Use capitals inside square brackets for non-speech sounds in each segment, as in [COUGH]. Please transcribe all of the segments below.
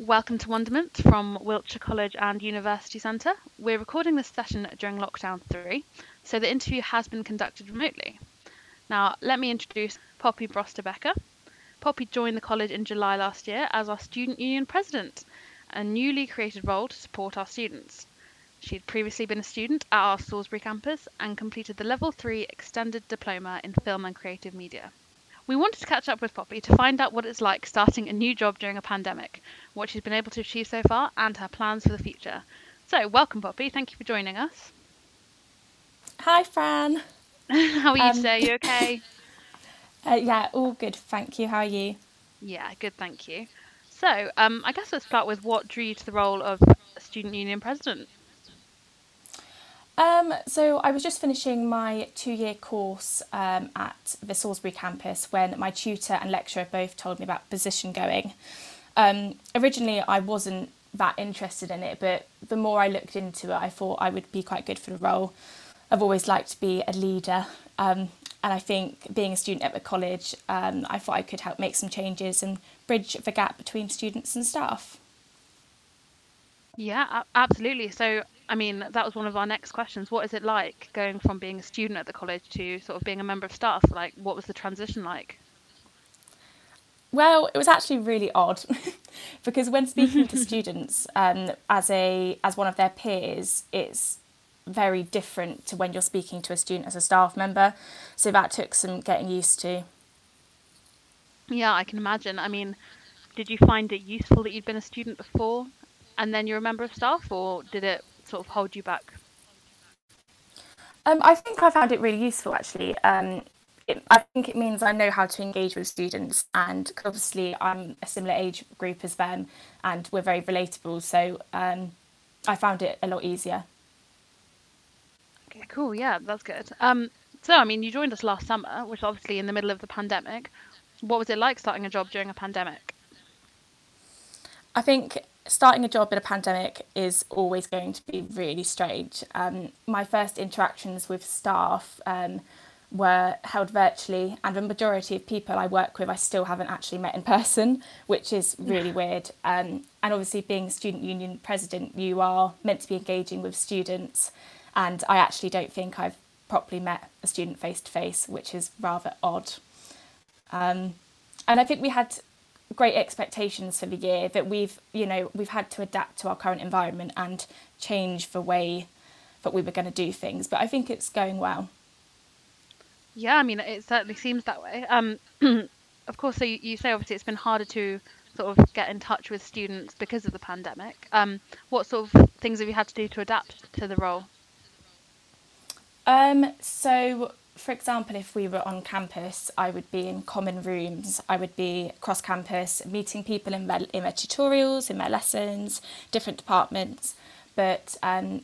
Welcome to Wonderment from Wiltshire College and University Centre. We're recording this session during lockdown three, so the interview has been conducted remotely. Now, let me introduce Poppy Broster-Becker. Poppy joined the college in July last year as our Student Union President, a newly created role to support our students. She had previously been a student at our Salisbury campus and completed the Level 3 Extended Diploma in Film and Creative Media. We wanted to catch up with Poppy to find out what it's like starting a new job during a pandemic, what she's been able to achieve so far, and her plans for the future. So, welcome, Poppy. Thank you for joining us. Hi, Fran. [LAUGHS] How are you um, today? You [LAUGHS] okay? Uh, yeah, all good. Thank you. How are you? Yeah, good. Thank you. So, um, I guess let's start with what drew you to the role of student union president. Um, so I was just finishing my two-year course um, at the Salisbury campus when my tutor and lecturer both told me about position going. Um, originally, I wasn't that interested in it, but the more I looked into it, I thought I would be quite good for the role. I've always liked to be a leader, um, and I think being a student at the college, um, I thought I could help make some changes and bridge the gap between students and staff. Yeah, absolutely. So I mean, that was one of our next questions. What is it like going from being a student at the college to sort of being a member of staff? Like, what was the transition like? Well, it was actually really odd [LAUGHS] because when speaking to [LAUGHS] students um, as a as one of their peers, it's very different to when you're speaking to a student as a staff member. So that took some getting used to. Yeah, I can imagine. I mean, did you find it useful that you'd been a student before and then you're a member of staff, or did it sort of hold you back? Um, I think I found it really useful actually. Um, it, I think it means I know how to engage with students, and obviously I'm a similar age group as them, and we're very relatable. So um, I found it a lot easier. Okay, cool. Yeah, that's good. Um, so I mean, you joined us last summer, which obviously in the middle of the pandemic. What was it like starting a job during a pandemic? I think starting a job in a pandemic is always going to be really strange. Um, my first interactions with staff um, were held virtually, and the majority of people I work with I still haven't actually met in person, which is really [LAUGHS] weird. Um, and obviously, being student union president, you are meant to be engaging with students, and I actually don't think I've properly met a student face to face, which is rather odd. Um, and I think we had great expectations for the year that we've you know we've had to adapt to our current environment and change the way that we were going to do things. But i think it's going well. Yeah i mean it certainly seems that way. Um [CLEARS THROAT] of course so you, you say obviously it's been harder to sort of get in touch with students because of the pandemic. Um what sort of things have you had to do to adapt to the role? Um so for example, if we were on campus, I would be in common rooms, I would be cross campus, meeting people in their, in their tutorials, in their lessons, different departments. But um,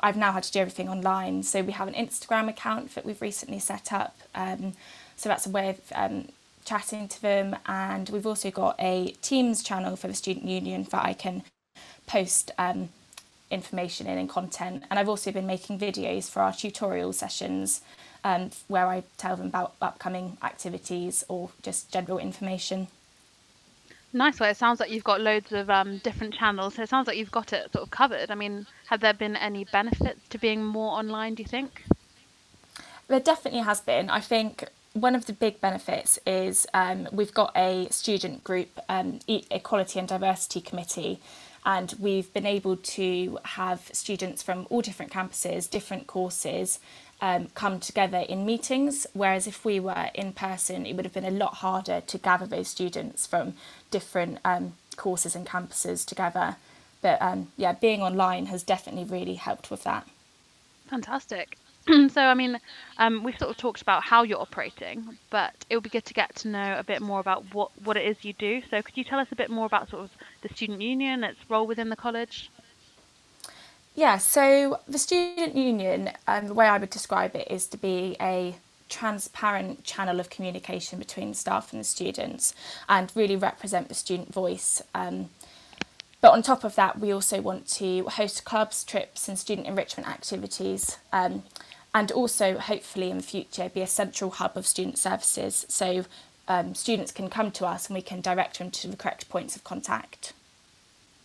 I've now had to do everything online. So we have an Instagram account that we've recently set up. Um, so that's a way of um, chatting to them. And we've also got a Teams channel for the Student Union that I can post um, information in and content. And I've also been making videos for our tutorial sessions um, where I tell them about upcoming activities or just general information. Nice. Well, it sounds like you've got loads of um, different channels. So it sounds like you've got it sort of covered. I mean, have there been any benefits to being more online, do you think? There definitely has been. I think one of the big benefits is um, we've got a student group, um, Equality and Diversity Committee, and we've been able to have students from all different campuses, different courses, um, come together in meetings, whereas if we were in person, it would have been a lot harder to gather those students from different um, courses and campuses together. But um, yeah, being online has definitely really helped with that. Fantastic. [CLEARS THROAT] so, I mean, um, we've sort of talked about how you're operating, but it would be good to get to know a bit more about what, what it is you do. So, could you tell us a bit more about sort of the student union, its role within the college? Yeah, so the student union, um, the way I would describe it is to be a transparent channel of communication between staff and the students and really represent the student voice. Um, but on top of that, we also want to host clubs, trips, and student enrichment activities, um, and also hopefully in the future be a central hub of student services so um, students can come to us and we can direct them to the correct points of contact.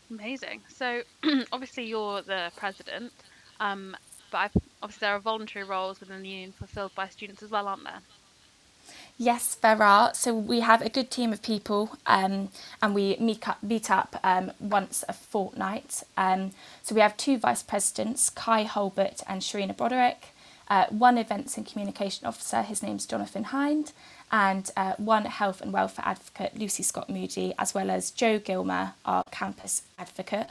Amazing. So [CLEARS THROAT] obviously you're the president, um, but I've, obviously there are voluntary roles within the union fulfilled by students as well, aren't there? Yes, there are. So we have a good team of people, um, and we meet up, meet up um, once a fortnight. Um, so we have two vice presidents, Kai Holbert and Sharina Broderick, uh, one events and communication officer, his name's Jonathan Hind, and uh, one health and welfare advocate, Lucy Scott Moody, as well as Joe Gilmer, our campus advocate.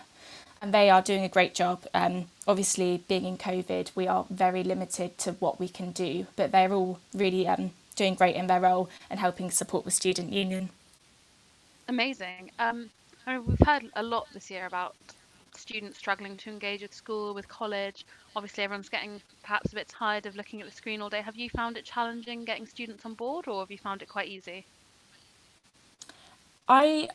And they are doing a great job. Um, obviously, being in COVID, we are very limited to what we can do, but they're all really um, doing great in their role and helping support the student union. Amazing. Um, I mean, we've heard a lot this year about students struggling to engage with school, with college. Obviously, everyone's getting perhaps a bit tired of looking at the screen all day. Have you found it challenging getting students on board, or have you found it quite easy? I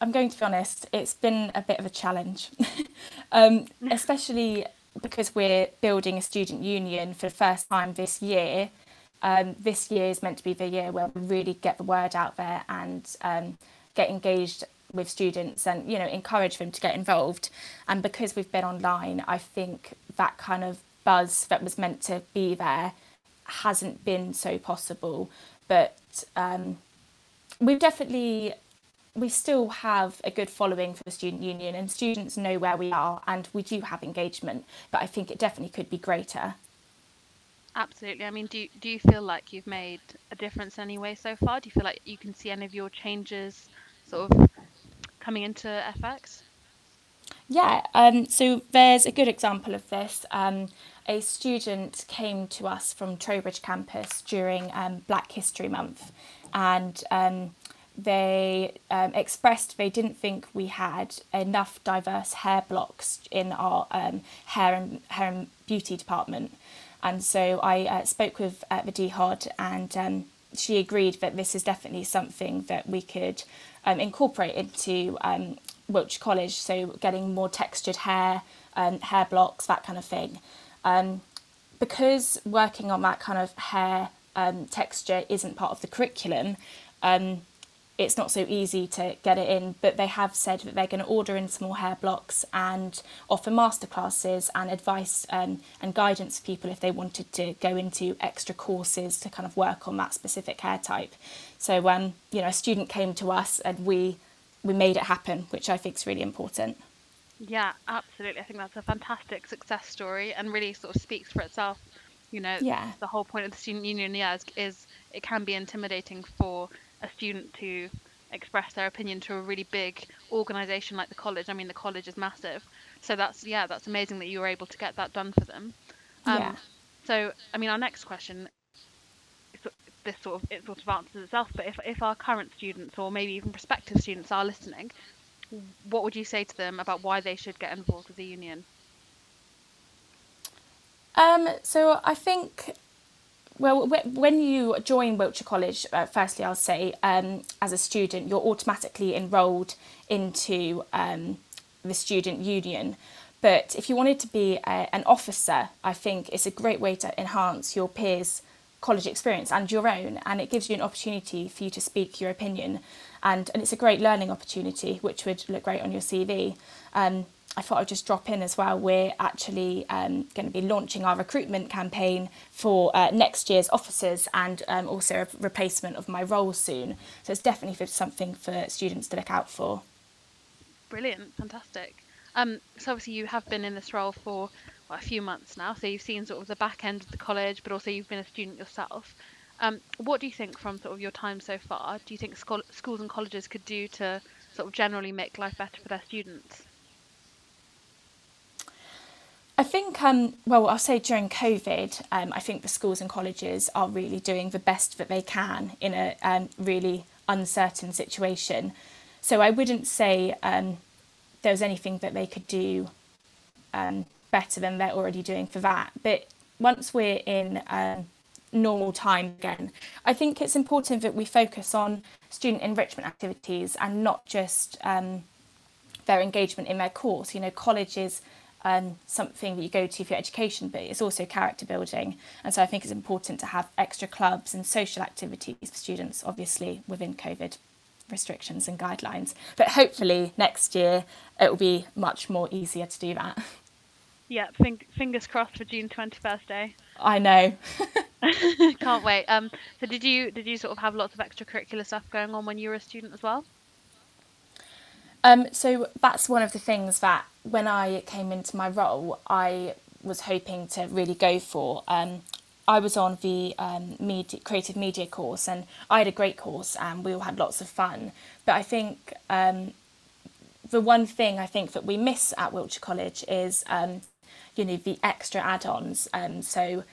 I'm going to be honest, it's been a bit of a challenge, [LAUGHS] um, especially because we're building a student union for the first time this year um, this year is meant to be the year where we really get the word out there and um, get engaged with students and you know encourage them to get involved and because we've been online i think that kind of buzz that was meant to be there hasn't been so possible but um, we've definitely we still have a good following for the student union and students know where we are and we do have engagement but i think it definitely could be greater Absolutely. I mean, do do you feel like you've made a difference anyway so far? Do you feel like you can see any of your changes sort of coming into FX? Yeah, um, so there's a good example of this. Um, a student came to us from Trowbridge campus during um, Black History Month and um, they um, expressed they didn't think we had enough diverse hair blocks in our um, hair and hair and beauty department. And so I uh, spoke with uh, the DHOD and she agreed that this is definitely something that we could um, incorporate into um, Wiltshire College. So getting more textured hair, um, hair blocks, that kind of thing. Um, because working on that kind of hair um, texture isn't part of the curriculum, um, it's not so easy to get it in, but they have said that they're going to order in small hair blocks and offer masterclasses and advice um, and guidance for people if they wanted to go into extra courses to kind of work on that specific hair type. So, um, you know, a student came to us and we we made it happen, which I think is really important. Yeah, absolutely. I think that's a fantastic success story and really sort of speaks for itself. You know, yeah. the whole point of the student union, yeah, is, is it can be intimidating for a student to express their opinion to a really big organization like the college. I mean, the college is massive, so that's yeah, that's amazing that you were able to get that done for them. Um, yeah. So, I mean, our next question, this sort of it sort of answers itself. But if if our current students or maybe even prospective students are listening, what would you say to them about why they should get involved with the union? Um, so I think well, when you join Wiltshire College, uh, firstly, I'll say um, as a student, you're automatically enrolled into um, the student union. But if you wanted to be a, an officer, I think it's a great way to enhance your peers' college experience and your own, and it gives you an opportunity for you to speak your opinion, and, and it's a great learning opportunity, which would look great on your CV. Um, I thought I'd just drop in as well. We're actually um, going to be launching our recruitment campaign for uh, next year's officers and um, also a replacement of my role soon. So it's definitely something for students to look out for. Brilliant, fantastic. Um, so obviously you have been in this role for well, a few months now, so you've seen sort of the back end of the college, but also you've been a student yourself. Um, what do you think from sort of your time so far? Do you think schools and colleges could do to sort of generally make life better for their students? I think, um, well, I'll say during COVID, um, I think the schools and colleges are really doing the best that they can in a um, really uncertain situation. So I wouldn't say um, there was anything that they could do um, better than they're already doing for that. But once we're in um, normal time again, I think it's important that we focus on student enrichment activities and not just their engagement in their course. You know, colleges um, something that you go to for your education, but it's also character building. And so I think it's important to have extra clubs and social activities for students, obviously, within COVID. restrictions and guidelines. But hopefully next year it will be much more easier to do that. Yeah, fingers crossed for June twenty first day. I know. [LAUGHS] [LAUGHS] Can't wait. Um, so did you did you sort of have lots of extracurricular stuff going on when you were a student as well? Um, so that's one of the things that when I came into my role, I was hoping to really go for. Um, I was on the um, media, creative media course, and I had a great course, and we all had lots of fun. But I think um, the one thing I think that we miss at Wiltshire College is, um, you know, the extra add-ons. Um, so,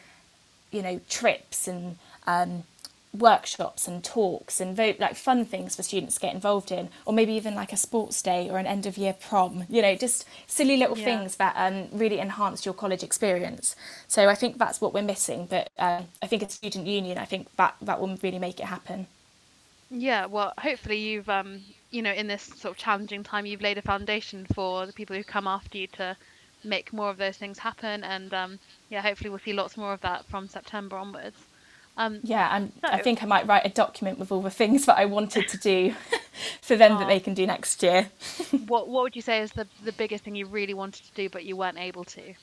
you know, trips and workshops and talks and vote like fun things for students to get involved in or maybe even like a sports day or an end of year prom you know just silly little yeah. things that um, really enhance your college experience. So i think that's what we're missing but uh, i think a student union i think that that will really make it happen. Yeah well hopefully you've um you know in this sort of challenging time you've laid a foundation for the people who come after you to make more of those things happen and um yeah hopefully we'll see lots more of that from september onwards um, yeah, and so, I think I might write a document with all the things that I wanted to do [LAUGHS] for them that they can do next year. [LAUGHS] what What would you say is the the biggest thing you really wanted to do but you weren't able to?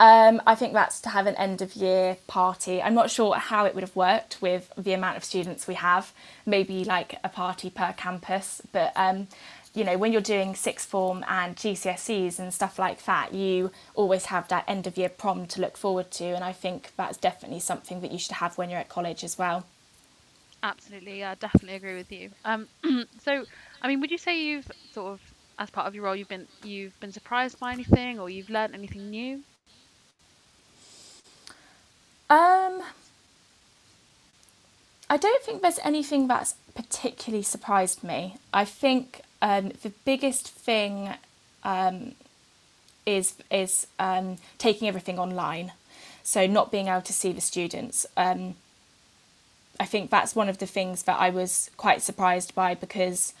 Um, I think that's to have an end of year party. I'm not sure how it would have worked with the amount of students we have. Maybe like a party per campus, but um, you know, when you're doing sixth form and GCSEs and stuff like that, you always have that end of year prom to look forward to. And I think that's definitely something that you should have when you're at college as well. Absolutely, yeah, definitely agree with you. Um, [CLEARS THROAT] so, I mean, would you say you've sort of, as part of your role, you've been you've been surprised by anything, or you've learned anything new? Um, I don't think there's anything that's particularly surprised me. I think um, the biggest thing um, is is um, taking everything online, so not being able to see the students. Um, I think that's one of the things that I was quite surprised by because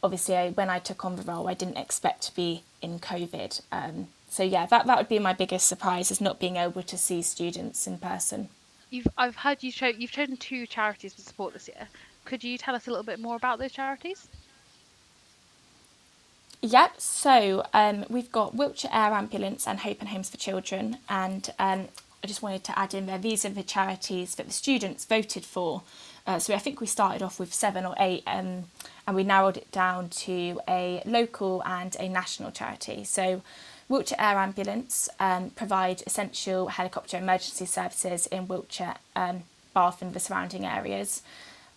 obviously I, when I took on the role, I didn't expect to be in COVID. Um, so yeah, that that would be my biggest surprise is not being able to see students in person. You've I've heard you show you've chosen two charities to support this year. Could you tell us a little bit more about those charities? Yep, so um, we've got Wiltshire Air Ambulance and Hope and Homes for Children, and um, I just wanted to add in there these are the charities that the students voted for. Uh, so I think we started off with seven or eight, um, and we narrowed it down to a local and a national charity. So Wiltshire Air Ambulance um, provide essential helicopter emergency services in Wiltshire, um, Bath, and the surrounding areas.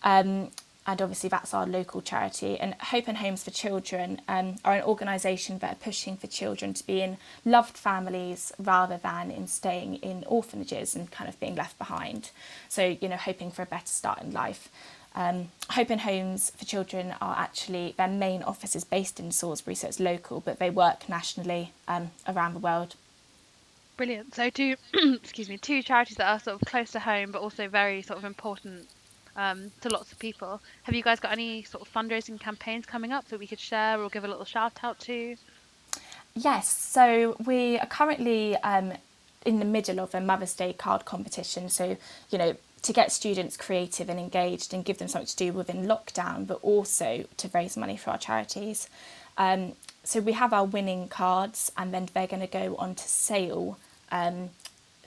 Um, and obviously that's our local charity. And Hope and Homes for Children um, are an organisation that are pushing for children to be in loved families rather than in staying in orphanages and kind of being left behind. So, you know, hoping for a better start in life. Um, Hope and Homes for Children are actually, their main office is based in Salisbury, so it's local, but they work nationally um, around the world. Brilliant. So two, [CLEARS THROAT] excuse me, two charities that are sort of close to home, but also very sort of important um, to lots of people. Have you guys got any sort of fundraising campaigns coming up that we could share or give a little shout out to? Yes, so we are currently um, in the middle of a Mother's Day card competition. So, you know, to get students creative and engaged and give them something to do within lockdown, but also to raise money for our charities. Um, so we have our winning cards, and then they're going to go on to sale um,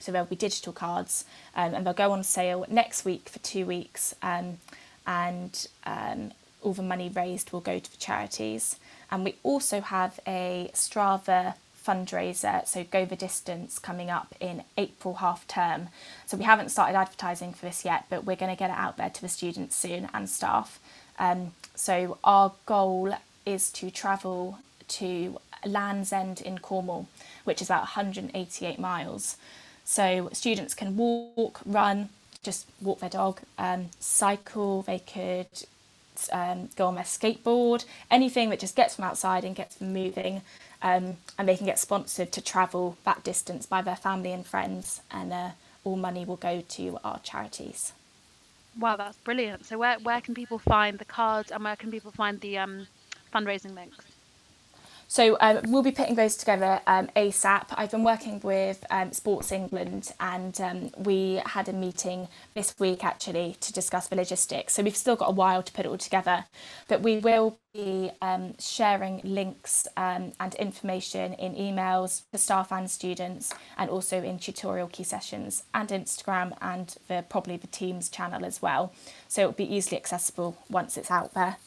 so there'll be digital cards um, and they'll go on sale next week for two weeks um, and um, all the money raised will go to the charities. And we also have a Strava fundraiser, so Go the Distance, coming up in April half term. So we haven't started advertising for this yet, but we're going to get it out there to the students soon and staff. Um, so our goal is to travel to Land's End in Cornwall, which is about 188 miles. So students can walk, run, just walk their dog, um, cycle, they could um, go on their skateboard, anything that just gets them outside and gets them moving. Um, and they can get sponsored to travel that distance by their family and friends, and uh, all money will go to our charities. Wow, that's brilliant. So, where, where can people find the cards and where can people find the um, fundraising links? So um, we'll be putting those together um, ASAP. I've been working with um, Sports England and um, we had a meeting this week actually to discuss the logistics. So we've still got a while to put it all together, but we will be um, sharing links um, and information in emails for staff and students and also in tutorial key sessions and Instagram and the, probably the Teams channel as well. So it'll be easily accessible once it's out there.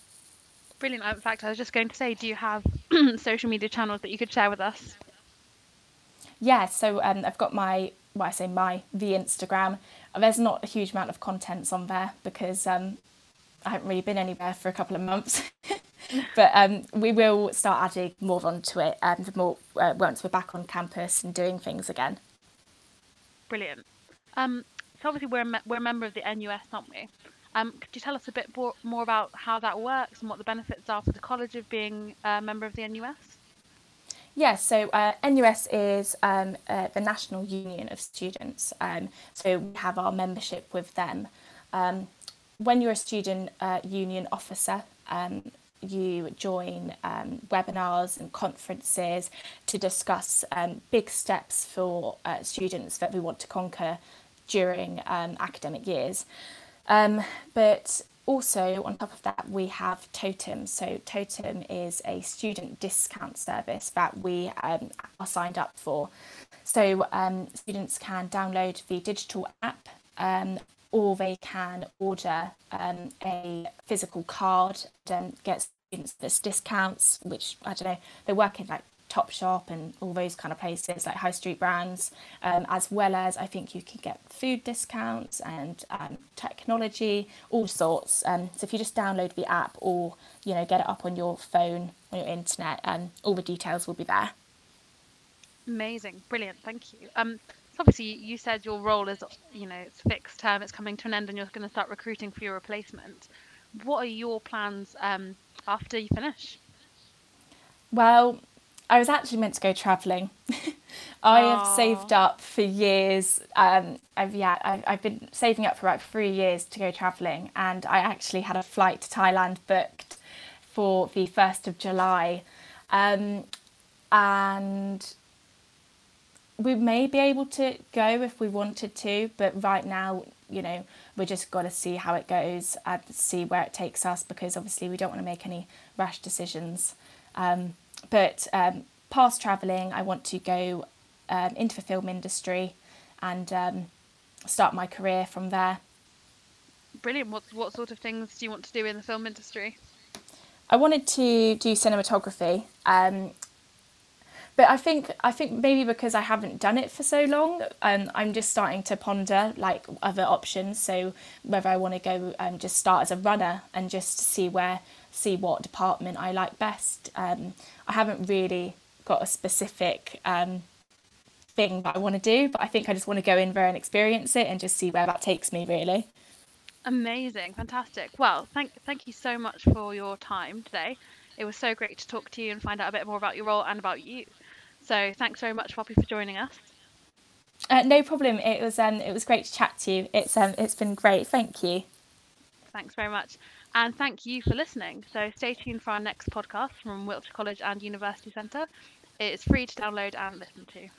Brilliant. In fact, I was just going to say, do you have [CLEARS THROAT] social media channels that you could share with us? Yeah, so um, I've got my, well, I say my, the Instagram. There's not a huge amount of contents on there because um, I haven't really been anywhere for a couple of months. [LAUGHS] but um, we will start adding more onto it um, more uh, once we're back on campus and doing things again. Brilliant. Um, so obviously we're a me- we're a member of the NUS, aren't we? Um, could you tell us a bit more, about how that works and what the benefits are for the college of being a member of the NUS? Yes, so uh, NUS is um, uh, the National Union of Students. Um, so we have our membership with them. Um, when you're a student uh, union officer, um, you join um, webinars and conferences to discuss um, big steps for uh, students that we want to conquer during academic years. Um, but also, on top of that, we have Totum. So, Totum is a student discount service that we um, are signed up for. So, um, students can download the digital app um, or they can order um, a physical card and get students discounts, which I don't know, they work in like Topshop and all those kind of places like high street brands, um, as well as I think you can get food discounts and um, technology, all sorts. Um, so if you just download the app or you know get it up on your phone on your internet, um, all the details will be there. Amazing, brilliant, thank you. Um, so obviously you said your role is you know it's fixed term, it's coming to an end, and you're going to start recruiting for your replacement. What are your plans um, after you finish? Well, I was actually meant to go travelling. [LAUGHS] I Aww. have saved up for years. Um, I've yeah, I've, I've been saving up for about three years to go travelling, and I actually had a flight to Thailand booked for the first of July, um, and we may be able to go if we wanted to, but right now, you know, we just got to see how it goes and see where it takes us because obviously we don't want to make any rash decisions. Um, but um, past travelling, I want to go um, into the film industry and um, start my career from there. Brilliant. What what sort of things do you want to do in the film industry? I wanted to do cinematography, um, but I think I think maybe because I haven't done it for so long, um, I'm just starting to ponder like other options. So whether I want to go and just start as a runner and just see where see what department I like best. Um, I haven't really got a specific um, thing that I want to do, but I think I just want to go in there and experience it and just see where that takes me, really. Amazing, fantastic. Well, thank thank you so much for your time today. It was so great to talk to you and find out a bit more about your role and about you. So thanks very much, Poppy, for joining us. Uh, no problem. It was um, it was great to chat to you. It's um, it's been great. Thank you. Thanks very much. And thank you for listening. So stay tuned for our next podcast from Wiltshire College and University Centre. It's free to download and listen to.